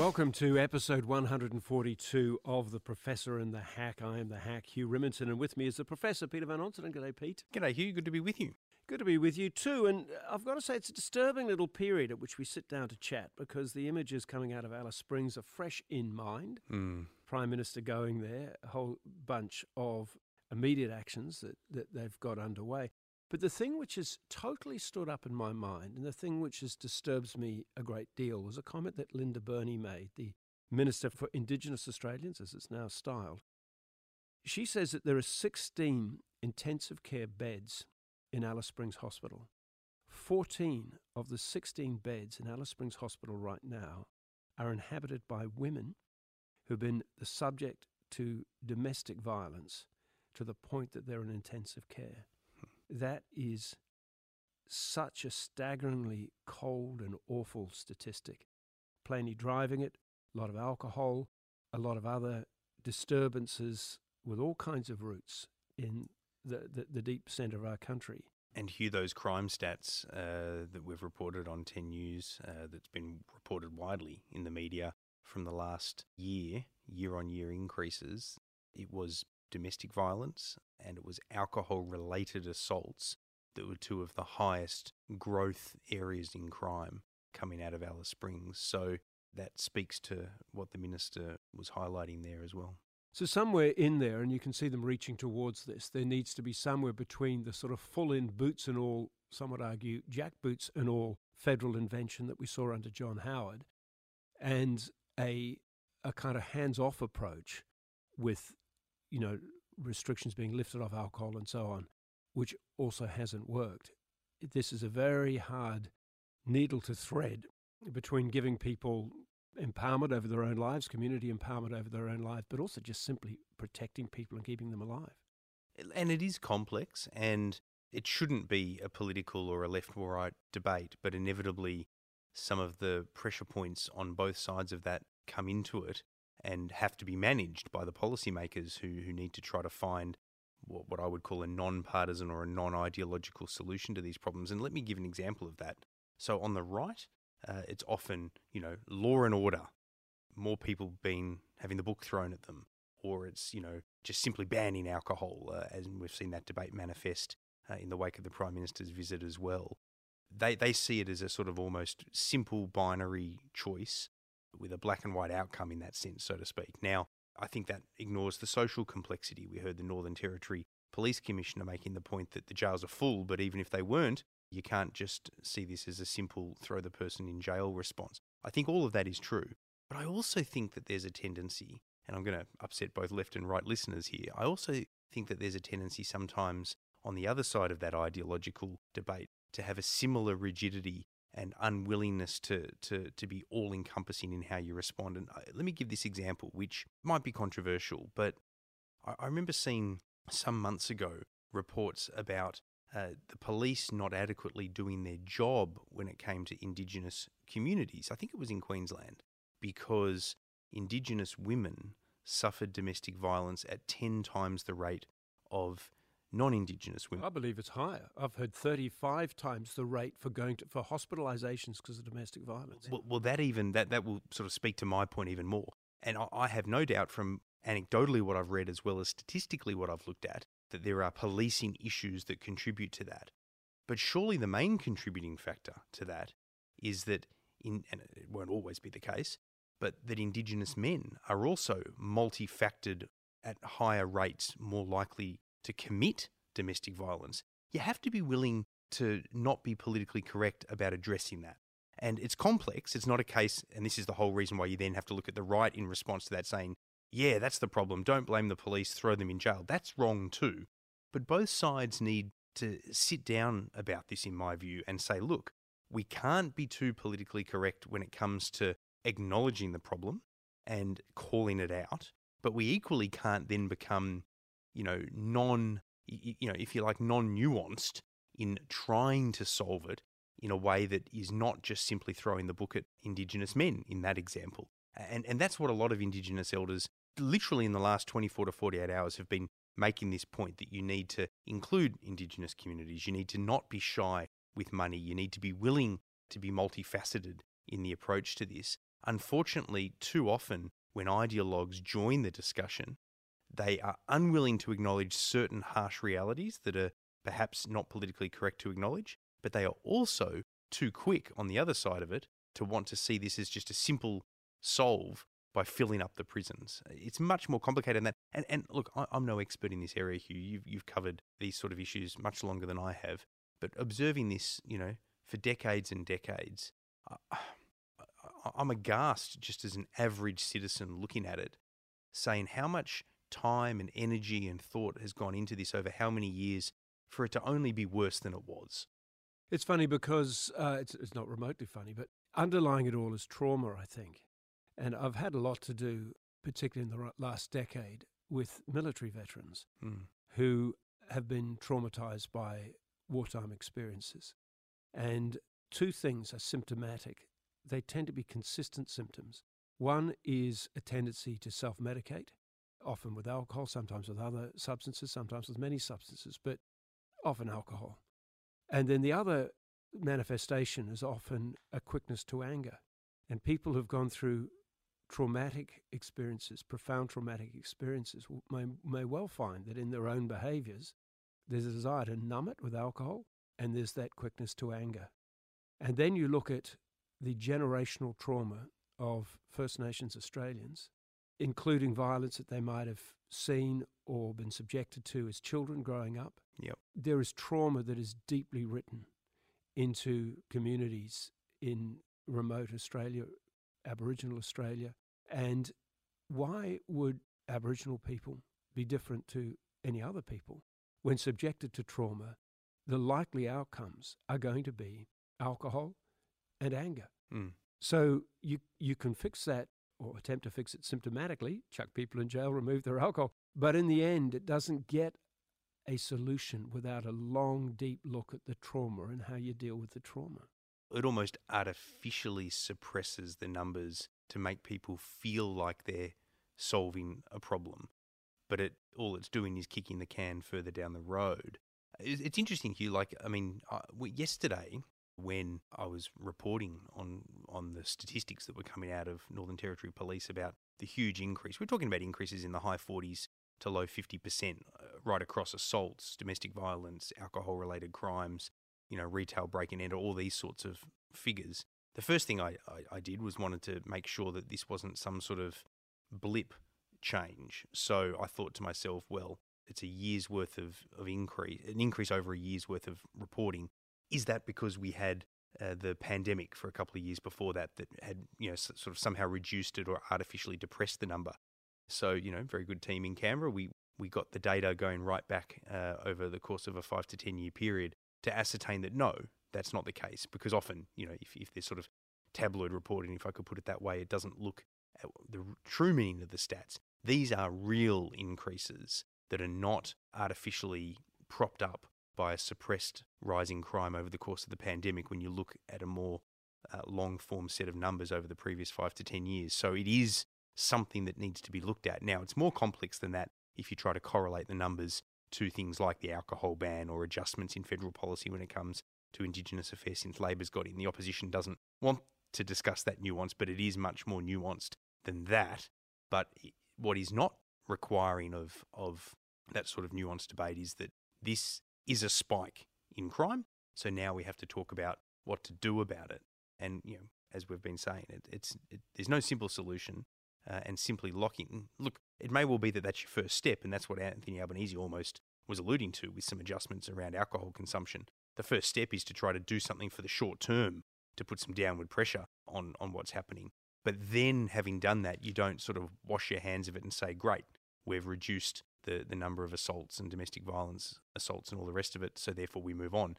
Welcome to episode 142 of The Professor and the Hack. I am the Hack, Hugh Riminton, and with me is the Professor, Peter Van Onselen. G'day, Pete. G'day, Hugh. Good to be with you. Good to be with you too. And I've got to say, it's a disturbing little period at which we sit down to chat because the images coming out of Alice Springs are fresh in mind. Mm. Prime Minister going there, a whole bunch of immediate actions that, that they've got underway. But the thing which has totally stood up in my mind, and the thing which has disturbs me a great deal, was a comment that Linda Burney made, the Minister for Indigenous Australians, as it's now styled. She says that there are 16 intensive care beds in Alice Springs Hospital. 14 of the 16 beds in Alice Springs Hospital right now are inhabited by women who've been the subject to domestic violence to the point that they're in intensive care that is such a staggeringly cold and awful statistic. Plainly driving it, a lot of alcohol, a lot of other disturbances with all kinds of roots in the, the, the deep centre of our country. And Hugh, those crime stats uh, that we've reported on 10 News, uh, that's been reported widely in the media from the last year, year on year increases, it was domestic violence and it was alcohol related assaults that were two of the highest growth areas in crime coming out of Alice Springs. So that speaks to what the minister was highlighting there as well. So, somewhere in there, and you can see them reaching towards this, there needs to be somewhere between the sort of full in boots and all, some would argue, jackboots and all federal invention that we saw under John Howard and a, a kind of hands off approach with you know, restrictions being lifted off alcohol and so on, which also hasn't worked. This is a very hard needle to thread between giving people empowerment over their own lives, community empowerment over their own lives, but also just simply protecting people and keeping them alive. And it is complex, and it shouldn't be a political or a left or right debate, but inevitably some of the pressure points on both sides of that come into it and have to be managed by the policymakers who, who need to try to find what, what I would call a non partisan or a non ideological solution to these problems. And let me give an example of that. So, on the right, uh, it's often, you know, law and order, more people being having the book thrown at them, or it's, you know, just simply banning alcohol, uh, as we've seen that debate manifest uh, in the wake of the Prime Minister's visit as well. They, they see it as a sort of almost simple binary choice with a black and white outcome in that sense, so to speak. Now, I think that ignores the social complexity. We heard the Northern Territory Police Commissioner making the point that the jails are full, but even if they weren't, you can't just see this as a simple throw the person in jail response. I think all of that is true. But I also think that there's a tendency, and I'm going to upset both left and right listeners here, I also think that there's a tendency sometimes on the other side of that ideological debate to have a similar rigidity and unwillingness to, to, to be all encompassing in how you respond. And uh, let me give this example, which might be controversial, but I, I remember seeing some months ago reports about uh, the police not adequately doing their job when it came to Indigenous communities. I think it was in Queensland, because Indigenous women suffered domestic violence at 10 times the rate of non-indigenous women. I believe it's higher. I've heard 35 times the rate for going to, for hospitalizations because of domestic violence. Well, well, that even that that will sort of speak to my point even more. And I, I have no doubt from anecdotally what I've read as well as statistically what I've looked at that there are policing issues that contribute to that. But surely the main contributing factor to that is that in and it won't always be the case, but that indigenous men are also multifactored at higher rates more likely to commit domestic violence, you have to be willing to not be politically correct about addressing that. And it's complex. It's not a case, and this is the whole reason why you then have to look at the right in response to that, saying, yeah, that's the problem. Don't blame the police, throw them in jail. That's wrong too. But both sides need to sit down about this, in my view, and say, look, we can't be too politically correct when it comes to acknowledging the problem and calling it out, but we equally can't then become you know, non, you know, if you like, non nuanced in trying to solve it in a way that is not just simply throwing the book at Indigenous men in that example. And, and that's what a lot of Indigenous elders, literally in the last 24 to 48 hours, have been making this point that you need to include Indigenous communities. You need to not be shy with money. You need to be willing to be multifaceted in the approach to this. unfortunately, too often when ideologues join the discussion, they are unwilling to acknowledge certain harsh realities that are perhaps not politically correct to acknowledge, but they are also too quick on the other side of it to want to see this as just a simple solve by filling up the prisons. It's much more complicated than that. And, and look, I, am no expert in this area, Hugh. You've, you've covered these sort of issues much longer than I have. But observing this, you know, for decades and decades, I, I'm aghast just as an average citizen looking at it, saying how much time and energy and thought has gone into this over how many years for it to only be worse than it was. It's funny because uh, it's, it's not remotely funny, but underlying it all is trauma, I think. And I've had a lot to do, particularly in the last decade, with military veterans mm. who have been traumatized by wartime experiences. And two things are symptomatic. They tend to be consistent symptoms. One is a tendency to self medicate, often with alcohol, sometimes with other substances, sometimes with many substances, but often alcohol. And then the other manifestation is often a quickness to anger. And people who've gone through traumatic experiences, profound traumatic experiences, may, may well find that in their own behaviors, there's a desire to numb it with alcohol, and there's that quickness to anger. And then you look at the generational trauma of First Nations Australians, including violence that they might have seen or been subjected to as children growing up. Yep. There is trauma that is deeply written into communities in remote Australia, Aboriginal Australia. And why would Aboriginal people be different to any other people? When subjected to trauma, the likely outcomes are going to be alcohol and anger. Mm. So you you can fix that or attempt to fix it symptomatically, chuck people in jail, remove their alcohol, but in the end it doesn't get a solution without a long deep look at the trauma and how you deal with the trauma. It almost artificially suppresses the numbers to make people feel like they're solving a problem. But it all it's doing is kicking the can further down the road. It's interesting, Hugh. Like, I mean, uh, yesterday when I was reporting on on the statistics that were coming out of Northern Territory Police about the huge increase. We're talking about increases in the high 40s to low 50% uh, right across assaults, domestic violence, alcohol related crimes, you know, retail break and enter, all these sorts of figures. The first thing I, I, I did was wanted to make sure that this wasn't some sort of blip change. So I thought to myself, well, it's a year's worth of, of increase, an increase over a year's worth of reporting is that because we had uh, the pandemic for a couple of years before that that had you know sort of somehow reduced it or artificially depressed the number? So you know, very good team in Canberra. We we got the data going right back uh, over the course of a five to ten year period to ascertain that no, that's not the case. Because often, you know, if if there's sort of tabloid reporting, if I could put it that way, it doesn't look at the true meaning of the stats. These are real increases that are not artificially propped up by a suppressed rising crime over the course of the pandemic when you look at a more uh, long form set of numbers over the previous five to 10 years. So it is something that needs to be looked at. Now, it's more complex than that if you try to correlate the numbers to things like the alcohol ban or adjustments in federal policy when it comes to Indigenous affairs since Labor's got in. The opposition doesn't want to discuss that nuance, but it is much more nuanced than that. But what is not requiring of, of that sort of nuanced debate is that this is a spike in crime. So now we have to talk about what to do about it. And you know, as we've been saying, it, it's it, there's no simple solution. Uh, and simply locking. Look, it may well be that that's your first step, and that's what Anthony Albanese almost was alluding to with some adjustments around alcohol consumption. The first step is to try to do something for the short term to put some downward pressure on on what's happening. But then, having done that, you don't sort of wash your hands of it and say, "Great, we've reduced the, the number of assaults and domestic violence assaults and all the rest of it, so therefore we move on.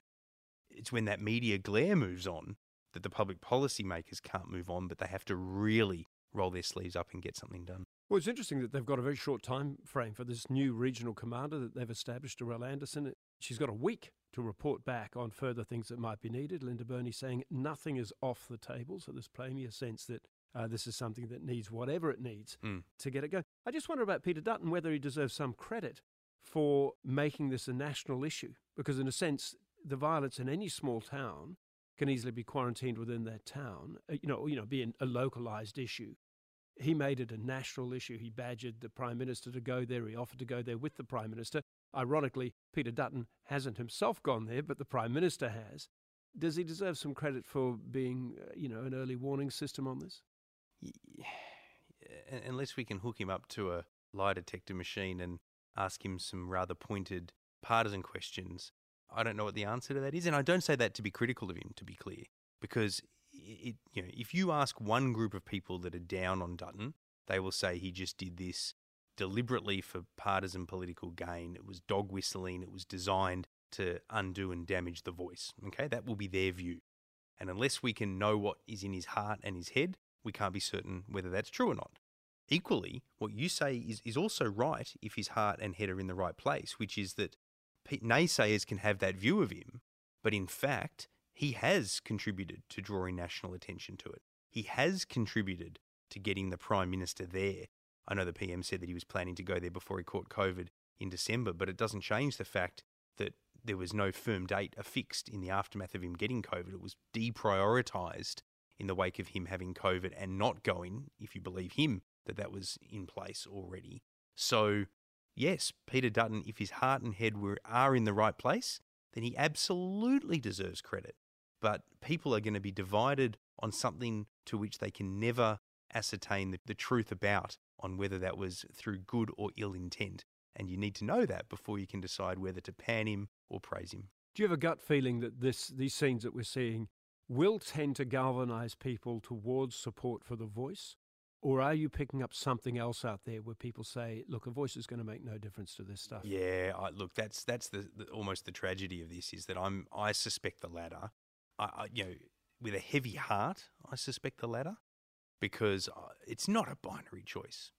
It's when that media glare moves on that the public policy makers can't move on, but they have to really roll their sleeves up and get something done. Well, it's interesting that they've got a very short time frame for this new regional commander that they've established, Dorrelle Anderson. She's got a week to report back on further things that might be needed. Linda Burney saying nothing is off the table, so there's plenty of sense that uh, this is something that needs whatever it needs mm. to get it going. I just wonder about Peter Dutton, whether he deserves some credit for making this a national issue, because in a sense, the violence in any small town can easily be quarantined within that town, uh, you know, you know, be a localized issue. He made it a national issue. He badgered the Prime Minister to go there. He offered to go there with the Prime Minister. Ironically, Peter Dutton hasn't himself gone there, but the Prime Minister has. Does he deserve some credit for being, uh, you know, an early warning system on this? Unless we can hook him up to a lie detector machine and ask him some rather pointed partisan questions, I don't know what the answer to that is. And I don't say that to be critical of him, to be clear, because it, you know, if you ask one group of people that are down on Dutton, they will say he just did this deliberately for partisan political gain. It was dog whistling. It was designed to undo and damage the voice. Okay, that will be their view. And unless we can know what is in his heart and his head, we can't be certain whether that's true or not. Equally, what you say is, is also right if his heart and head are in the right place, which is that naysayers can have that view of him, but in fact, he has contributed to drawing national attention to it. He has contributed to getting the Prime Minister there. I know the PM said that he was planning to go there before he caught COVID in December, but it doesn't change the fact that there was no firm date affixed in the aftermath of him getting COVID. It was deprioritised in the wake of him having COVID and not going, if you believe him, that that was in place already. So, yes, Peter Dutton, if his heart and head were, are in the right place, then he absolutely deserves credit. But people are going to be divided on something to which they can never ascertain the, the truth about on whether that was through good or ill intent. And you need to know that before you can decide whether to pan him or praise him. Do you have a gut feeling that this these scenes that we're seeing will tend to galvanize people towards support for the voice? Or are you picking up something else out there where people say, "Look, a voice is going to make no difference to this stuff"? Yeah, I, look, that's that's the, the, almost the tragedy of this is that I'm I suspect the latter. I, I, you know, with a heavy heart, I suspect the latter because uh, it's not a binary choice.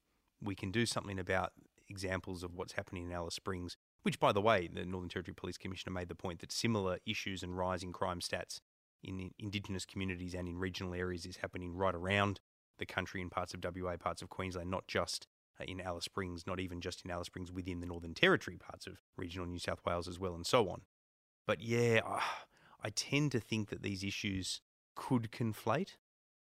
We can do something about examples of what's happening in Alice Springs, which, by the way, the Northern Territory Police Commissioner made the point that similar issues and rising crime stats in Indigenous communities and in regional areas is happening right around the country in parts of WA, parts of Queensland, not just uh, in Alice Springs, not even just in Alice Springs within the Northern Territory, parts of regional New South Wales as well, and so on. But yeah, I tend to think that these issues could conflate,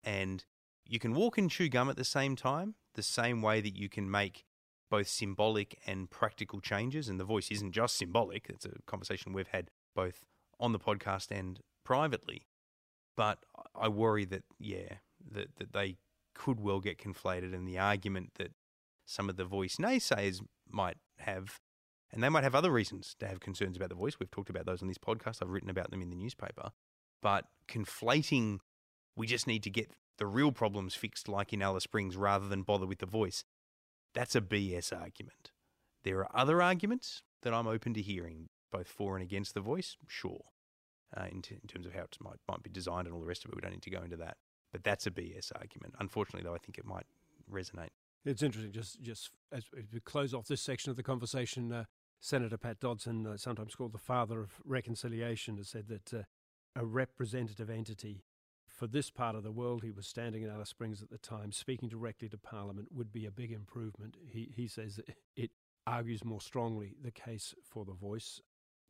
and you can walk and chew gum at the same time, the same way that you can make both symbolic and practical changes. And the voice isn't just symbolic, it's a conversation we've had both on the podcast and privately. But I worry that, yeah, that, that they could well get conflated, and the argument that some of the voice naysayers might have, and they might have other reasons to have concerns about the voice. We've talked about those on this podcast. I've written about them in the newspaper. But conflating, we just need to get the real problems fixed, like in Alice Springs, rather than bother with the voice. That's a BS argument. There are other arguments that I'm open to hearing, both for and against the voice, sure, uh, in, t- in, terms of how it might, might be designed and all the rest of it. We don't need to go into that. But that's a BS argument. Unfortunately, though, I think it might resonate. It's interesting. Just, just as we close off this section of the conversation, uh, Senator Pat Dodson, uh, sometimes called the father of reconciliation, has said that uh, a representative entity for this part of the world, he was standing in Alice Springs at the time, speaking directly to Parliament would be a big improvement. He, he says it argues more strongly the case for the voice.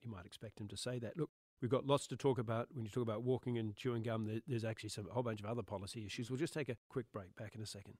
You might expect him to say that. Look, We've got lots to talk about when you talk about walking and chewing gum. There's actually some, a whole bunch of other policy issues. We'll just take a quick break. Back in a second.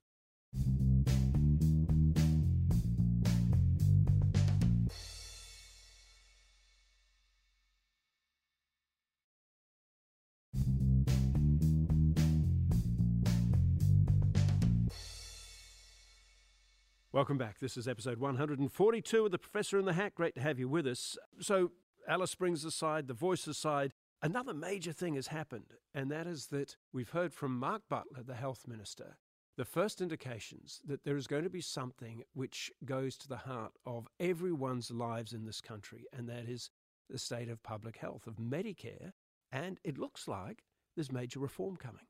Welcome back. This is episode 142 of The Professor and the Hack. Great to have you with us. So, Alice Springs aside, the voice aside, another major thing has happened, and that is that we've heard from Mark Butler, the health minister, the first indications that there is going to be something which goes to the heart of everyone's lives in this country, and that is the state of public health, of Medicare. And it looks like there's major reform coming.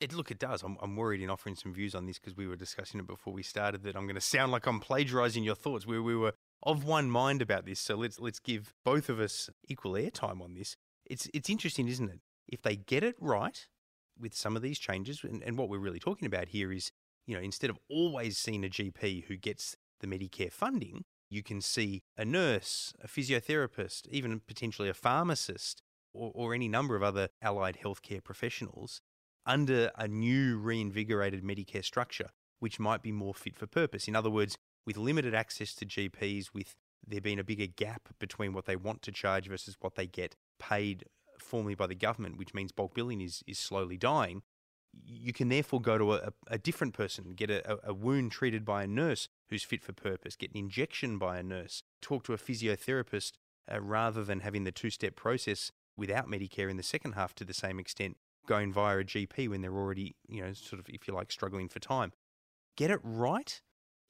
It look, it does. I'm, I'm worried in offering some views on this because we were discussing it before we started that I'm going to sound like I'm plagiarizing your thoughts. Where we were of one mind about this. So let's let's give both of us equal airtime on this. It's it's interesting, isn't it? If they get it right with some of these changes, and, and what we're really talking about here is, you know, instead of always seeing a GP who gets the Medicare funding, you can see a nurse, a physiotherapist, even potentially a pharmacist or, or any number of other allied healthcare professionals under a new reinvigorated Medicare structure, which might be more fit for purpose. In other words, with limited access to GPs, with there being a bigger gap between what they want to charge versus what they get paid formally by the government, which means bulk billing is, is slowly dying, you can therefore go to a, a different person, get a, a wound treated by a nurse who's fit for purpose, get an injection by a nurse, talk to a physiotherapist uh, rather than having the two step process without Medicare in the second half to the same extent, going via a GP when they're already, you know, sort of, if you like, struggling for time. Get it right,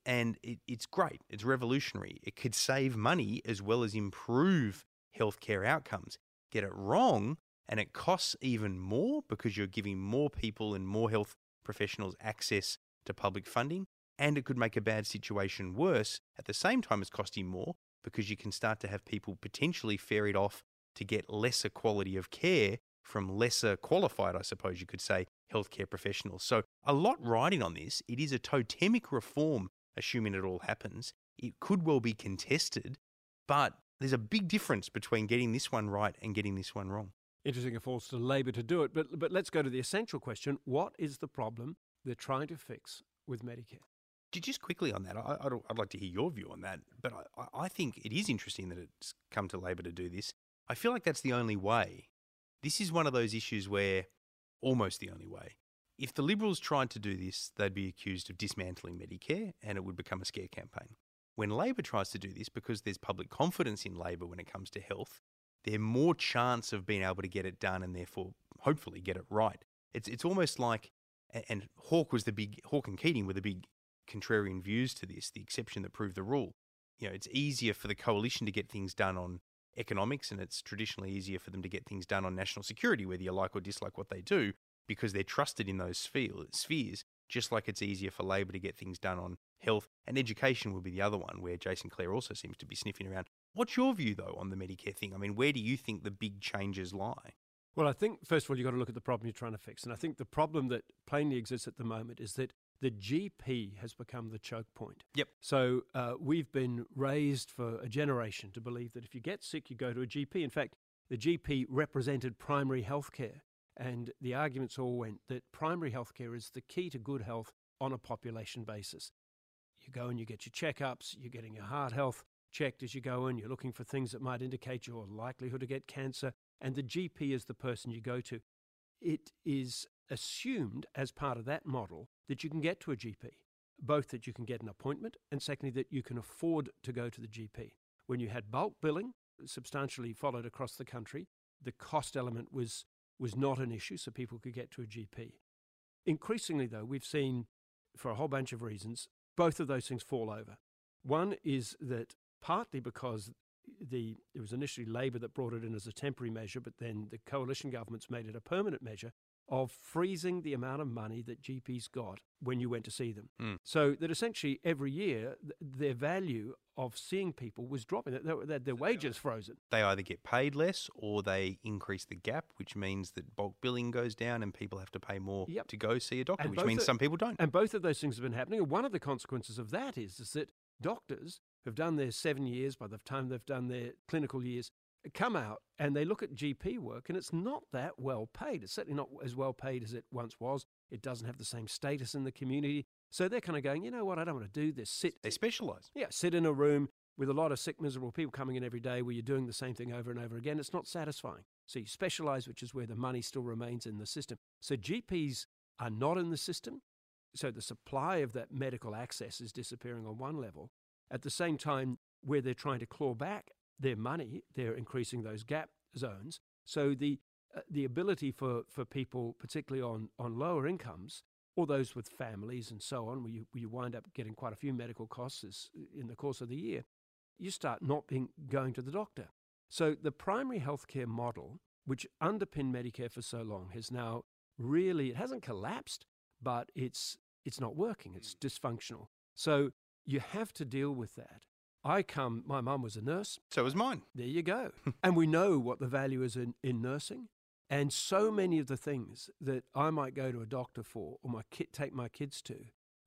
and it, it's great. It's revolutionary. It could save money as well as improve healthcare outcomes. Get it wrong, and it costs even more because you're giving more people and more health professionals access to public funding, and it could make a bad situation worse at the same time as costing more because you can start to have people potentially ferried off to get lesser quality of care from lesser qualified, I suppose you could say, healthcare professionals. So, a lot riding on this. It is a totemic reform, assuming it all happens. It could well be contested, but there's a big difference between getting this one right and getting this one wrong. Interesting it falls to Labor to do it. But, but let's go to the essential question what is the problem they're trying to fix with Medicare? Just quickly on that, I, would I'd like to hear your view on that. But I, I think it is interesting that it's come to Labor to do this. I feel like that's the only way. This is one of those issues where almost the only way. If the Liberals tried to do this, they'd be accused of dismantling Medicare and it would become a scare campaign. When Labor tries to do this, because there's public confidence in Labor when it comes to health, they're more chance of being able to get it done and therefore hopefully get it right. It's it's almost like and Hawke was the big Hawke and Keating were the big contrarian views to this, the exception that proved the rule. You know, it's easier for the coalition to get things done on economics, and it's traditionally easier for them to get things done on national security, whether you like or dislike what they do, because they're trusted in those spheres. Just like it's easier for Labor to get things done on health and education, will be the other one where Jason Clare also seems to be sniffing around. What's your view, though, on the Medicare thing? I mean, where do you think the big changes lie? Well, I think, first of all, you've got to look at the problem you're trying to fix. And I think the problem that plainly exists at the moment is that the GP has become the choke point. Yep. So uh, we've been raised for a generation to believe that if you get sick, you go to a GP. In fact, the GP represented primary health care. And the arguments all went that primary health care is the key to good health on a population basis. You go and you get your checkups, you're getting your heart health, checked as you go in. You're looking for things that might indicate your likelihood to get cancer, and the GP is the person you go to. It is assumed as part of that model that you can get to a GP, both that you can get an appointment, and secondly, that you can afford to go to the GP. When you had bulk billing, substantially followed across the country, the cost element was, was not an issue, so people could get to a GP. Increasingly, though, we've seen, for a whole bunch of reasons, both of those things fall over. One is that partly because the it was initially Labor that brought it in as a temporary measure, but then the coalition governments made it a permanent measure of freezing the amount of money that GPs got when you went to see them. Mm. So that essentially every year th- their value of seeing people was dropping. Their, their, their wages frozen. They either get paid less or they increase the gap, which means that bulk billing goes down and people have to pay more yep. to go see a doctor, and which means are, some people don't. And both of those things have been happening. And one of the consequences of that is, is that doctors who've done their seven years, by the time they've done their clinical years, come out and they look at GP work and it's not that well paid. It's certainly not as well paid as it once was. It doesn't have the same status in the community. So they're kind of going, you know what, I don't want to do this. Sit. They specialize. Yeah, sit in a room with a lot of sick, miserable people coming in every day where you're doing the same thing over and over again. It's not satisfying. So you specialize, which is where the money still remains in the system. So GPs are not in the system. So the supply of that medical access is disappearing on one level. At the same time, where they're trying to claw back their money, they're increasing those gap zones. So the uh, the ability for, for people, particularly on, on lower incomes, or those with families and so on, where you, where you wind up getting quite a few medical costs in the course of the year, you start not being going to the doctor. So the primary healthcare model, which underpinned Medicare for so long, has now really it hasn't collapsed, but it's it's not working. It's dysfunctional. So you have to deal with that. I come, my mum was a nurse. So was mine. There you go. and we know what the value is in, in nursing. And so many of the things that I might go to a doctor for or my kid, take my kids to,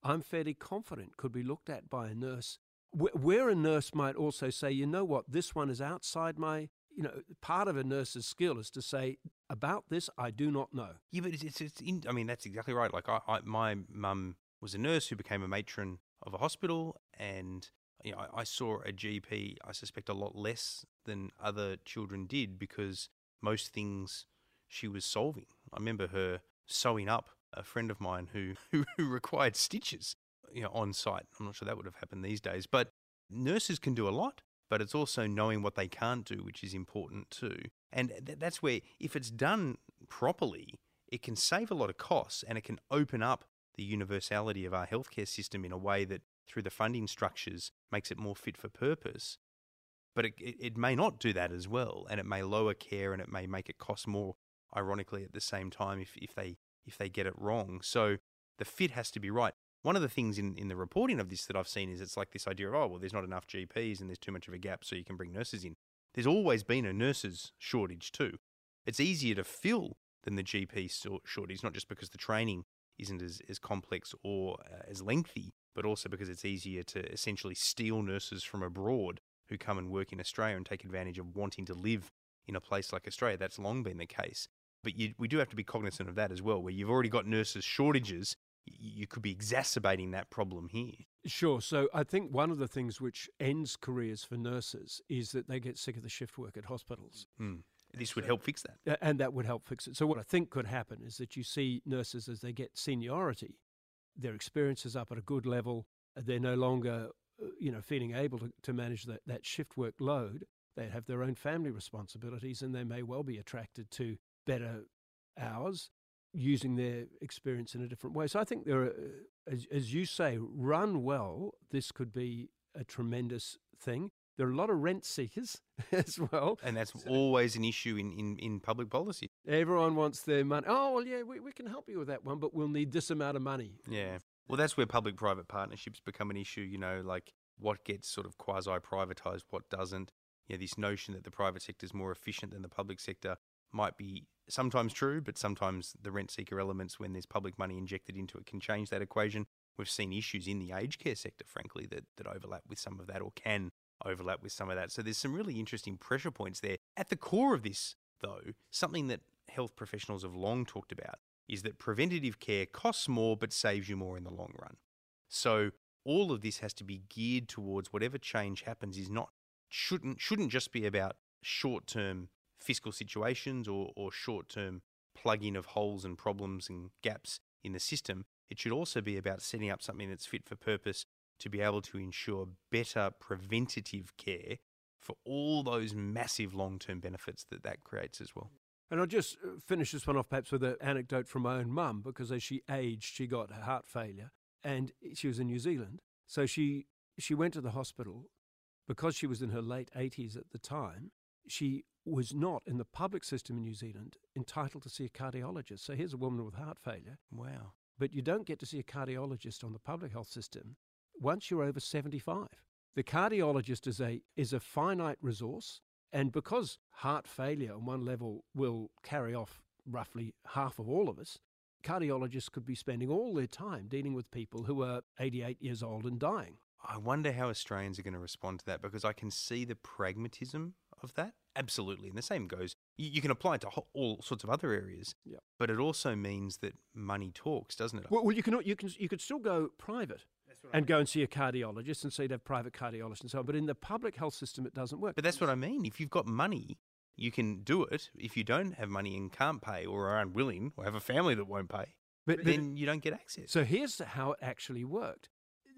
I'm fairly confident could be looked at by a nurse. Where a nurse might also say, you know what, this one is outside my you know, part of a nurse's skill is to say, about this, I do not know. Yeah, but it's, it's, it's in, I mean, that's exactly right. Like, I, I my mum was a nurse who became a matron of a hospital, and you know, I, saw a GP, I suspect, a lot less than other children did because most things she was solving. I remember her sewing up a friend of mine who, who, who required stitches you know, on site. I'm not sure that would have happened these days, but nurses can do a lot, but it's also knowing what they can't do, which is important too. And th- that's where, if it's done properly, it can save a lot of costs and it can open up the universality of our healthcare system in a way that, through the funding structures, makes it more fit for purpose. But it, it, may not do that as well, and it may lower care and it may make it cost more, ironically, at the same time if, if, they, if they get it wrong. So the fit has to be right. One of the things in, in the reporting of this that I've seen is it's like this idea of, oh, well, there's not enough GPs and there's too much of a gap, so you can bring nurses in. There's always been a nurses shortage too. It's easier to fill than the GP shortage, not just because the training isn't as, as complex or uh, as lengthy, but also because it's easier to essentially steal nurses from abroad who come and work in Australia and take advantage of wanting to live in a place like Australia. That's long been the case. But you, we do have to be cognizant of that as well, where you've already got nurses shortages you could be exacerbating that problem here. Sure. So I think one of the things which ends careers for nurses is that they get sick of the shift work at hospitals. Mm. This would help fix that. And that would help fix it. So what I think could happen is that you see nurses as they get seniority, their experience is up at a good level, they're no longer uh, you know feeling able to, to manage that, that shift work load. They have their own family responsibilities and they may well be attracted to better hours using their experience in a different way. So I think there are, as, as you say, run well, this could be a tremendous thing. There are a lot of rent seekers as well. And that's so always an issue in, in, in public policy. Everyone wants their money. Oh, well, yeah, we, we can help you with that one, but we'll need this amount of money. Yeah. Well, that's where public private partnerships become an issue, you know, like what gets sort of quasi privatized, what doesn't. You know, this notion that the private sector is more efficient than the public sector might be sometimes true, but sometimes the rent seeker elements, when there's public money injected into it, can change that equation. We've seen issues in the aged care sector, frankly, that, that overlap with some of that or can overlap with some of that. So there's some really interesting pressure points there. At the core of this, though, something that health professionals have long talked about is that preventative care costs more but saves you more in the long run. So all of this has to be geared towards whatever change happens is not shouldn't shouldn't just be about short-term fiscal situations or, or short term plugging of holes and problems and gaps in the system. It should also be about setting up something that's fit for purpose to be able to ensure better preventative care for all those massive long term benefits that that creates as well. And I'll just uh, finish this one off perhaps with an anecdote from my own mum, because as she aged, she got heart failure and she was in New Zealand. So she, she went to the hospital because she was in her late 80s at the time. She was not in the public system in New Zealand entitled to see a cardiologist. So here's a woman with heart failure. Wow. But you don't get to see a cardiologist on the public health system once you're over 75. The cardiologist is a, is a finite resource. And because heart failure on one level will carry off roughly half of all of us, cardiologists could be spending all their time dealing with people who are 88 years old and dying. I wonder how Australians are going to respond to that because I can see the pragmatism of that. Absolutely. And the same goes, you, you can apply it to all sorts of other areas. Yeah. But it also means that money talks, doesn't it? Well, well you, can, you, can, you could still go private and go and see a cardiologist and so you'd have private cardiologists and so on. But in the public health system, it doesn't work. But that's what I mean. If you've got money, you can do it. If you don't have money and can't pay or are unwilling or have a family that won't pay, but, then you don't get access. So here's how it actually worked.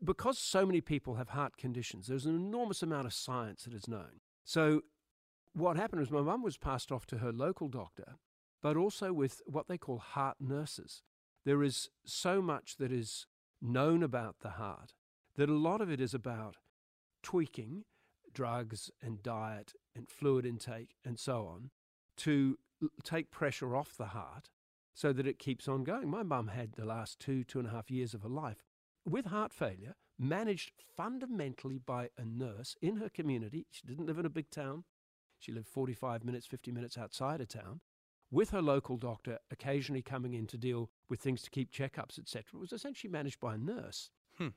Because so many people have heart conditions, there's an enormous amount of science that is known. So what happened was my mum was passed off to her local doctor, but also with what they call heart nurses. There is so much that is known about the heart that a lot of it is about tweaking drugs and diet and fluid intake and so on to take pressure off the heart so that it keeps on going. My mum had the last two, two and a half years of her life with heart failure, managed fundamentally by a nurse in her community. She didn't live in a big town. She lived 45 minutes, 50 minutes outside of town, with her local doctor occasionally coming in to deal with things to keep checkups, etc. It was essentially managed by a nurse. Hmm.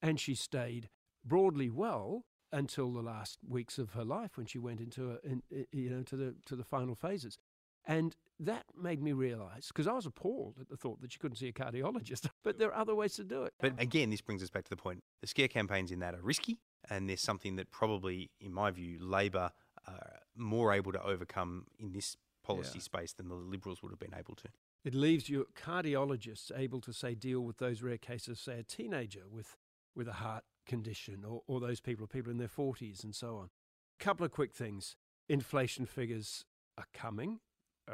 And she stayed broadly well until the last weeks of her life when she went into a, in, you know to the to the final phases. And that made me realize, because I was appalled at the thought that she couldn't see a cardiologist, but there are other ways to do it. But again, this brings us back to the point the scare campaigns in that are risky, and there's something that probably, in my view, Labor are more able to overcome in this policy yeah. space than the Liberals would have been able to. It leaves your cardiologists able to say deal with those rare cases, say a teenager with with a heart condition, or, or those people, people in their 40s and so on. A couple of quick things. Inflation figures are coming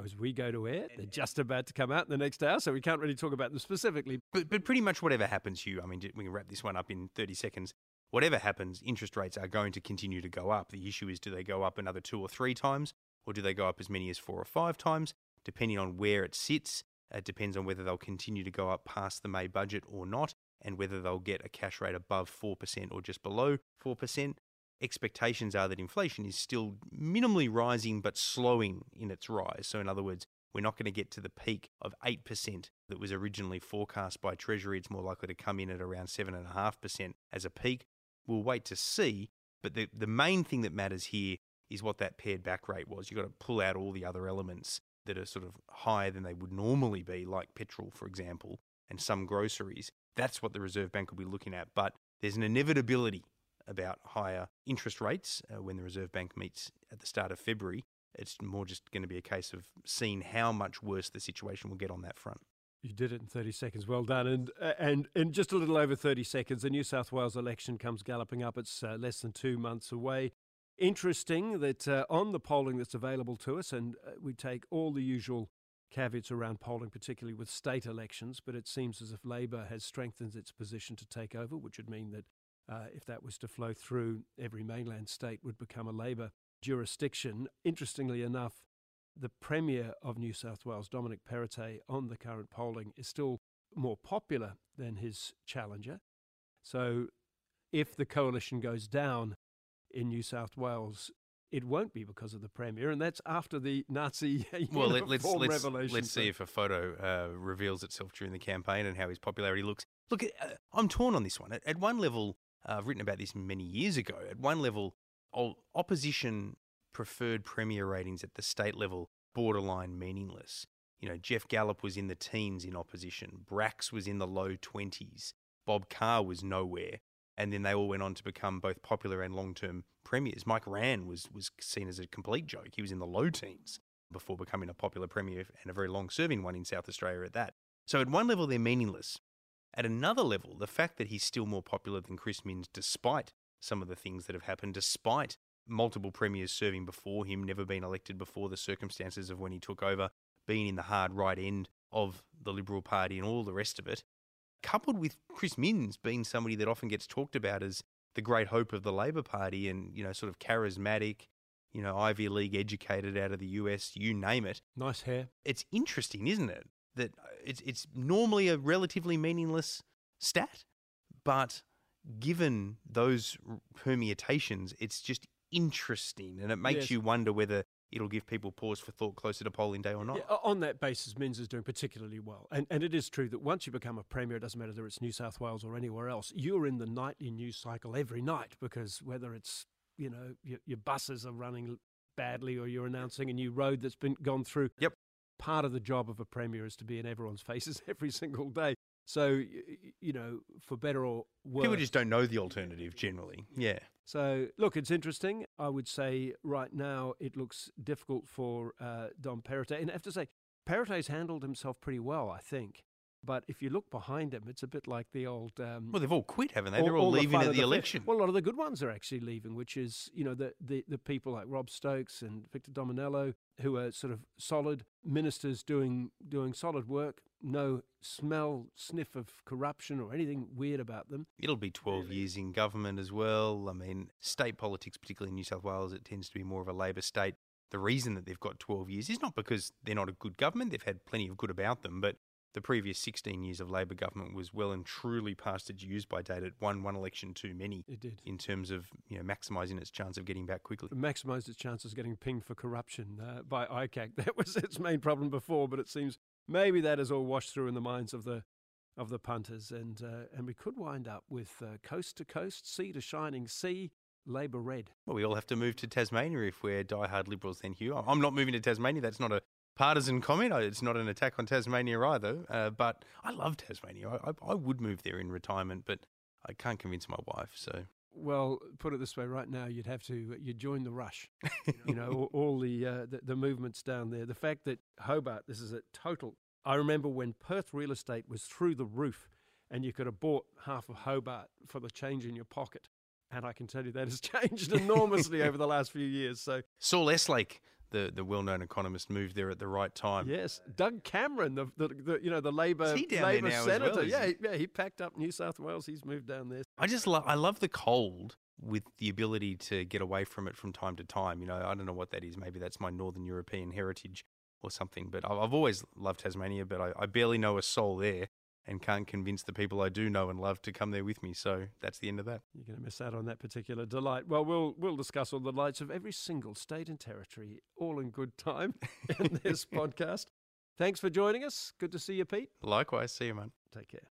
as we go to air. They're just about to come out in the next hour, so we can't really talk about them specifically. But, but pretty much whatever happens, Hugh, I mean, we can wrap this one up in 30 seconds. Whatever happens, interest rates are going to continue to go up. The issue is do they go up another two or three times, or do they go up as many as four or five times? Depending on where it sits, it depends on whether they'll continue to go up past the May budget or not, and whether they'll get a cash rate above 4% or just below 4% expectations are that inflation is still minimally rising but slowing in its rise. So, in other words, we're not going to get to the peak of 8% that was originally forecast by Treasury. It's more likely to come in at around 7.5% as a peak. We'll wait to see. But the, the main thing that matters here is what that pared back rate was. You've got to pull out all the other elements that are sort of higher than they would normally be, like petrol, for example, and some groceries. That's what the Reserve Bank will be looking at. But there's an inevitability about higher interest rates uh, when the Reserve Bank meets at the start of February. It's more just going to be a case of seeing how much worse the situation will get on that front. You did it in 30 seconds. Well done. And uh, and in just a little over 30 seconds, the New South Wales election comes galloping up. It's uh, less than two months away. Interesting that uh, on the polling that's available to us, and uh, we take all the usual caveats around polling, particularly with state elections, but it seems as if Labor has strengthened its position to take over, which would mean that uh, if that was to flow through, every mainland state would become a Labor jurisdiction. Interestingly enough, the Premier of New South Wales, Dominic Perrottet, on the current polling is still more popular than his challenger. So if the coalition goes down in New South Wales, it won't be because of the premier, and that's after the Nazi well. Let, let's let's let's see if a photo uh, reveals itself during the campaign and how his popularity looks. Look, uh, I'm torn on this one. At, at one level, uh, I've written about this many years ago. At one level, opposition preferred premier ratings at the state level borderline meaningless. You know, Geoff Gallop was in the teens in opposition. Bracks was in the low 20s. Bob Carr was nowhere. And then they all went on to become both popular and long term premiers. Mike Rann was, was seen as a complete joke. He was in the low teens before becoming a popular premier and a very long serving one in South Australia at that. So, at one level, they're meaningless. At another level, the fact that he's still more popular than Chris Minns, despite some of the things that have happened, despite multiple premiers serving before him, never been elected before the circumstances of when he took over, being in the hard right end of the Liberal Party and all the rest of it, coupled with Chris Minns being somebody that often gets talked about as the great hope of the Labor Party and, you know, sort of charismatic, you know, Ivy League educated out of the US, you name it. Nice hair. It's interesting, isn't it? that it's it's normally a relatively meaningless stat, but given those permutations, it's just interesting, and it makes yes. you wonder whether it'll give people pause for thought closer to polling day or not. Yeah, on that basis, Minns is doing particularly well. And, and it is true that once you become a premier, it doesn't matter whether it's New South Wales or anywhere else, you're in the nightly news cycle every night because whether it's, you know, your, your buses are running badly or you're announcing a new road that's been gone through. Yep part of the job of a premier is to be in everyone's faces every single day. So, you know, for better or worse. People just don't know the alternative generally. Yeah. So, look, it's interesting. I would say right now it looks difficult for uh, Dom Perrottet. And I have to say, Perrottet's handled himself pretty well, I think. But if you look behind him, it's a bit like the old. Um, well, they've all quit, haven't they? They're all, all leaving the at the, the election. Well, a lot of the good ones are actually leaving, which is, you know, the, the, the people like Rob Stokes and Victor Dominello, who are sort of solid ministers doing doing solid work. No smell, sniff of corruption or anything weird about them. It'll be 12 really? years in government as well. I mean, state politics, particularly in New South Wales, it tends to be more of a Labor state. The reason that they've got 12 years is not because they're not a good government. They've had plenty of good about them, but the previous 16 years of Labor government was well and truly past its use by date. It won one election too many. It did. In terms of you know maximising its chance of getting back quickly. It maximised its chances of getting pinged for corruption uh, by ICAC. That was its main problem before, but it seems maybe that has all washed through in the minds of the of the punters, and uh, and we could wind up with uh, coast to coast, sea to shining sea, Labor red. Well, we all have to move to Tasmania if we're diehard Liberals, then, Hugh. I'm not moving to Tasmania. That's not a partisan comment. It's not an attack on Tasmania either. Uh, but I love Tasmania. I, I, I would move there in retirement, but I can't convince my wife. So Well, put it this way: right now, you'd have to you join the rush. you know, all, all the, uh, the the movements down there. The fact that Hobart, this is a total. I remember when Perth real estate was through the roof, and you could have bought half of Hobart for the change in your pocket. And I can tell you that has changed enormously over the last few years. So Saul Eslake, the, the well known economist, moved there at the right time. yes, Doug Cameron, the, the, the you know the Labor he down there Labor senator, well, yeah, he? he, yeah, he packed up New South Wales. He's moved down there. I just love I love the cold with the ability to get away from it from time to time. You know, I don't know what that is. Maybe that's my Northern European heritage or something. But I- I've always loved Tasmania, but I, I barely know a soul there and can't convince the people I do know and love to come there with me. So that's the end of that. You're going to miss out on that particular delight. Well, we'll we'll discuss all the delights of every single state and territory, all in good time in this podcast. Thanks for joining us. Good to see you, Pete. Likewise, see you, man. Take care.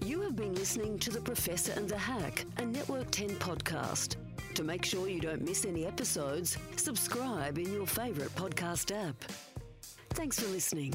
You have been listening to The Professor and the Hack, a Network 10 podcast. To make sure you don't miss any episodes, subscribe in your favourite podcast app. Thanks for listening.